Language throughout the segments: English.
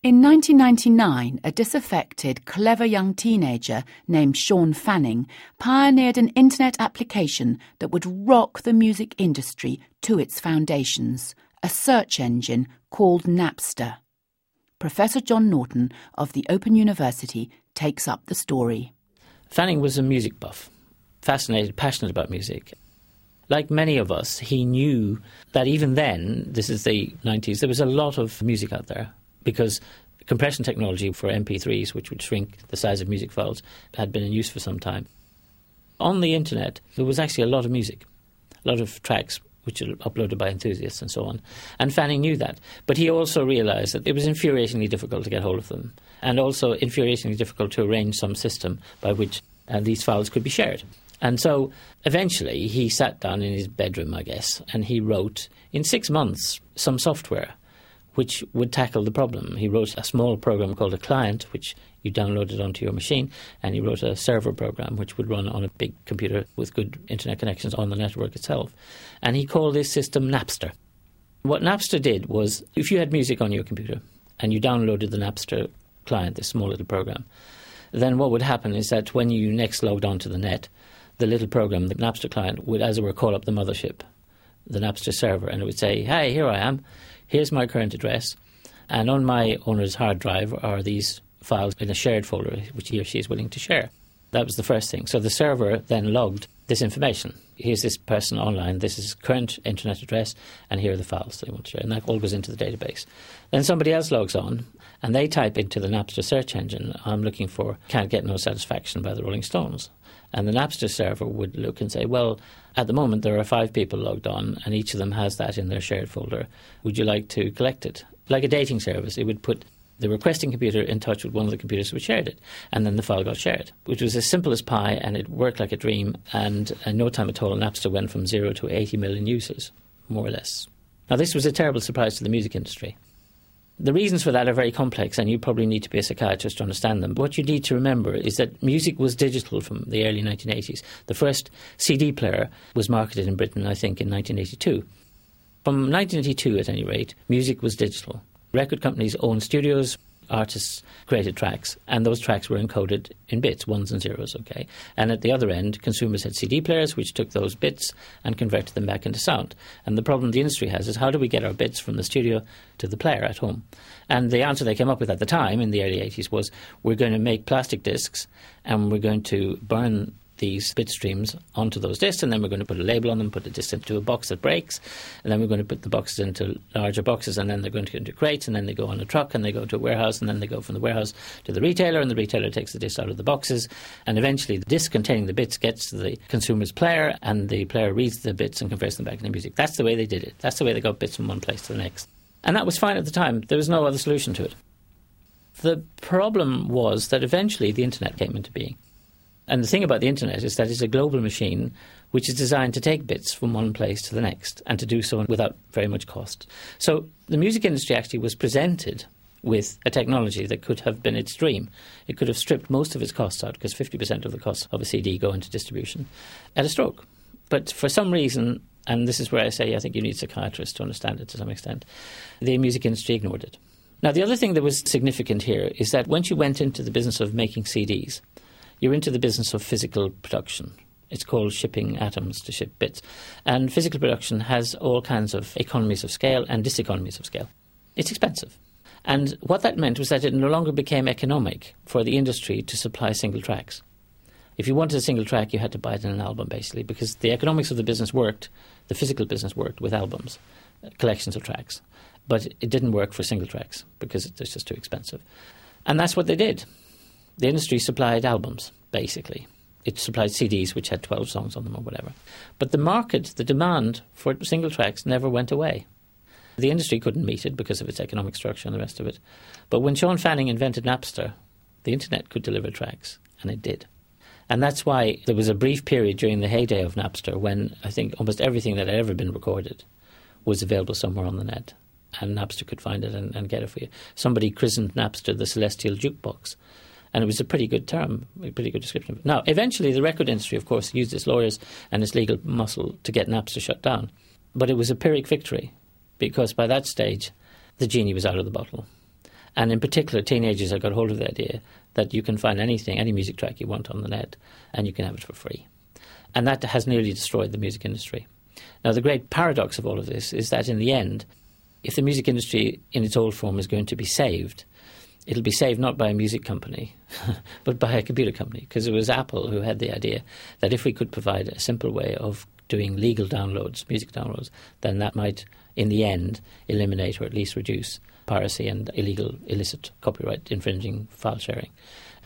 In 1999, a disaffected, clever young teenager named Shawn Fanning pioneered an internet application that would rock the music industry to its foundations, a search engine called Napster. Professor John Naughton of the Open University takes up the story. Fanning was a music buff, fascinated, passionate about music. Like many of us, he knew that even then, this is the 90s, there was a lot of music out there because compression technology for MP3s, which would shrink the size of music files, had been in use for some time. On the internet, there was actually a lot of music, a lot of tracks which are uploaded by enthusiasts and so on. And Fanning knew that. But he also realized that it was infuriatingly difficult to get hold of them, and also infuriatingly difficult to arrange some system by which uh, these files could be shared. And so eventually he sat down in his bedroom, I guess, and he wrote in six months some software which would tackle the problem. He wrote a small program called a client, which you downloaded onto your machine, and he wrote a server program which would run on a big computer with good internet connections on the network itself. And he called this system Napster. What Napster did was if you had music on your computer and you downloaded the Napster client, this small little program, then what would happen is that when you next logged onto the net, the little program, the Napster client, would, as it were, call up the mothership, the Napster server, and it would say, Hey, here I am here's my current address, and on my owner's hard drive are these files in a shared folder which he or she is willing to share. That was the first thing. So the server then logged this information. Here's this person online, this is current internet address, and here are the files they want to share. And that all goes into the database. Then somebody else logs on and they type into the Napster search engine, I'm looking for Can't Get No Satisfaction by the Rolling Stones. And the Napster server would look and say, well, at the moment there are five people logged on, and each of them has that in their shared folder. Would you like to collect it? Like a dating service, it would put the requesting computer in touch with one of the computers which shared it, and then the file got shared, which was as simple as pie, and it worked like a dream. And in no time at all, Napster went from zero to 80 million users, more or less. Now, this was a terrible surprise to the music industry. The reasons for that are very complex, and you probably need to be a psychiatrist to understand them. But what you need to remember is that music was digital from the early 1980s. The first CD player was marketed in Britain, I think, in 1982. From 1982, at any rate, music was digital. Record companies owned studios, artists created tracks, and those tracks were encoded in bits, ones and zeros, okay? And at the other end, consumers had CD players which took those bits and converted them back into sound. And the problem the industry has is how do we get our bits from the studio to the player at home? And the answer they came up with at the time, in the early 80s, was we're going to make plastic discs and we're going to burn these bit streams onto those discs, and then we're going to put a label on them, put the disc into a box that breaks, and then we're going to put the boxes into larger boxes, and then they're going to go into crates, and then they go on a truck, and they go to a warehouse, and then they go from the warehouse to the retailer, and the retailer takes the disc out of the boxes, and eventually the disc containing the bits gets to the consumer's player, and the player reads the bits and converts them back into music. That's the way they did it. That's the way they got bits from one place to the next. And that was fine at the time. There was no other solution to it. The problem was that eventually the internet came into being. And the thing about the internet is that it's a global machine which is designed to take bits from one place to the next and to do so without very much cost. So the music industry actually was presented with a technology that could have been its dream. It could have stripped most of its costs out because 50% of the costs of a CD go into distribution at a stroke. But for some reason, and this is where I say I think you need psychiatrists to understand it to some extent, the music industry ignored it. Now, the other thing that was significant here is that once you went into the business of making CDs, you're into the business of physical production. It's called shipping atoms to ship bits. And physical production has all kinds of economies of scale and diseconomies of scale. It's expensive. And what that meant was that it no longer became economic for the industry to supply single tracks. If you wanted a single track, you had to buy it in an album, basically, because the economics of the business worked, the physical business worked with albums, uh, collections of tracks. But it didn't work for single tracks because it's just too expensive. And that's what they did the industry supplied albums, basically. It supplied CDs which had 12 songs on them or whatever. But the market, the demand for single tracks never went away. The industry couldn't meet it because of its economic structure and the rest of it. But when Shawn Fanning invented Napster, the internet could deliver tracks, and it did. And that's why there was a brief period during the heyday of Napster when I think almost everything that had ever been recorded was available somewhere on the net. And Napster could find it and, and get it for you. Somebody christened Napster the Celestial Jukebox and it was a pretty good term, a pretty good description. Now, eventually, the record industry, of course, used its lawyers and its legal muscle to get Napster shut down. But it was a Pyrrhic victory because by that stage, the genie was out of the bottle. And in particular, teenagers have got hold of the idea that you can find anything, any music track you want on the net, and you can have it for free. And that has nearly destroyed the music industry. Now, the great paradox of all of this is that in the end, if the music industry in its old form is going to be saved, it'll be saved not by a music company, but by a computer company, because it was Apple who had the idea that if we could provide a simple way of doing legal downloads, music downloads, then that might, in the end, eliminate or at least reduce piracy and illegal, illicit copyright infringing file sharing.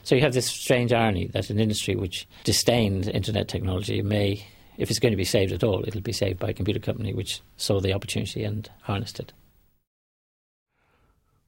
So you have this strange irony that an industry which disdained internet technology may, if it's going to be saved at all, it'll be saved by a computer company which saw the opportunity and harnessed it.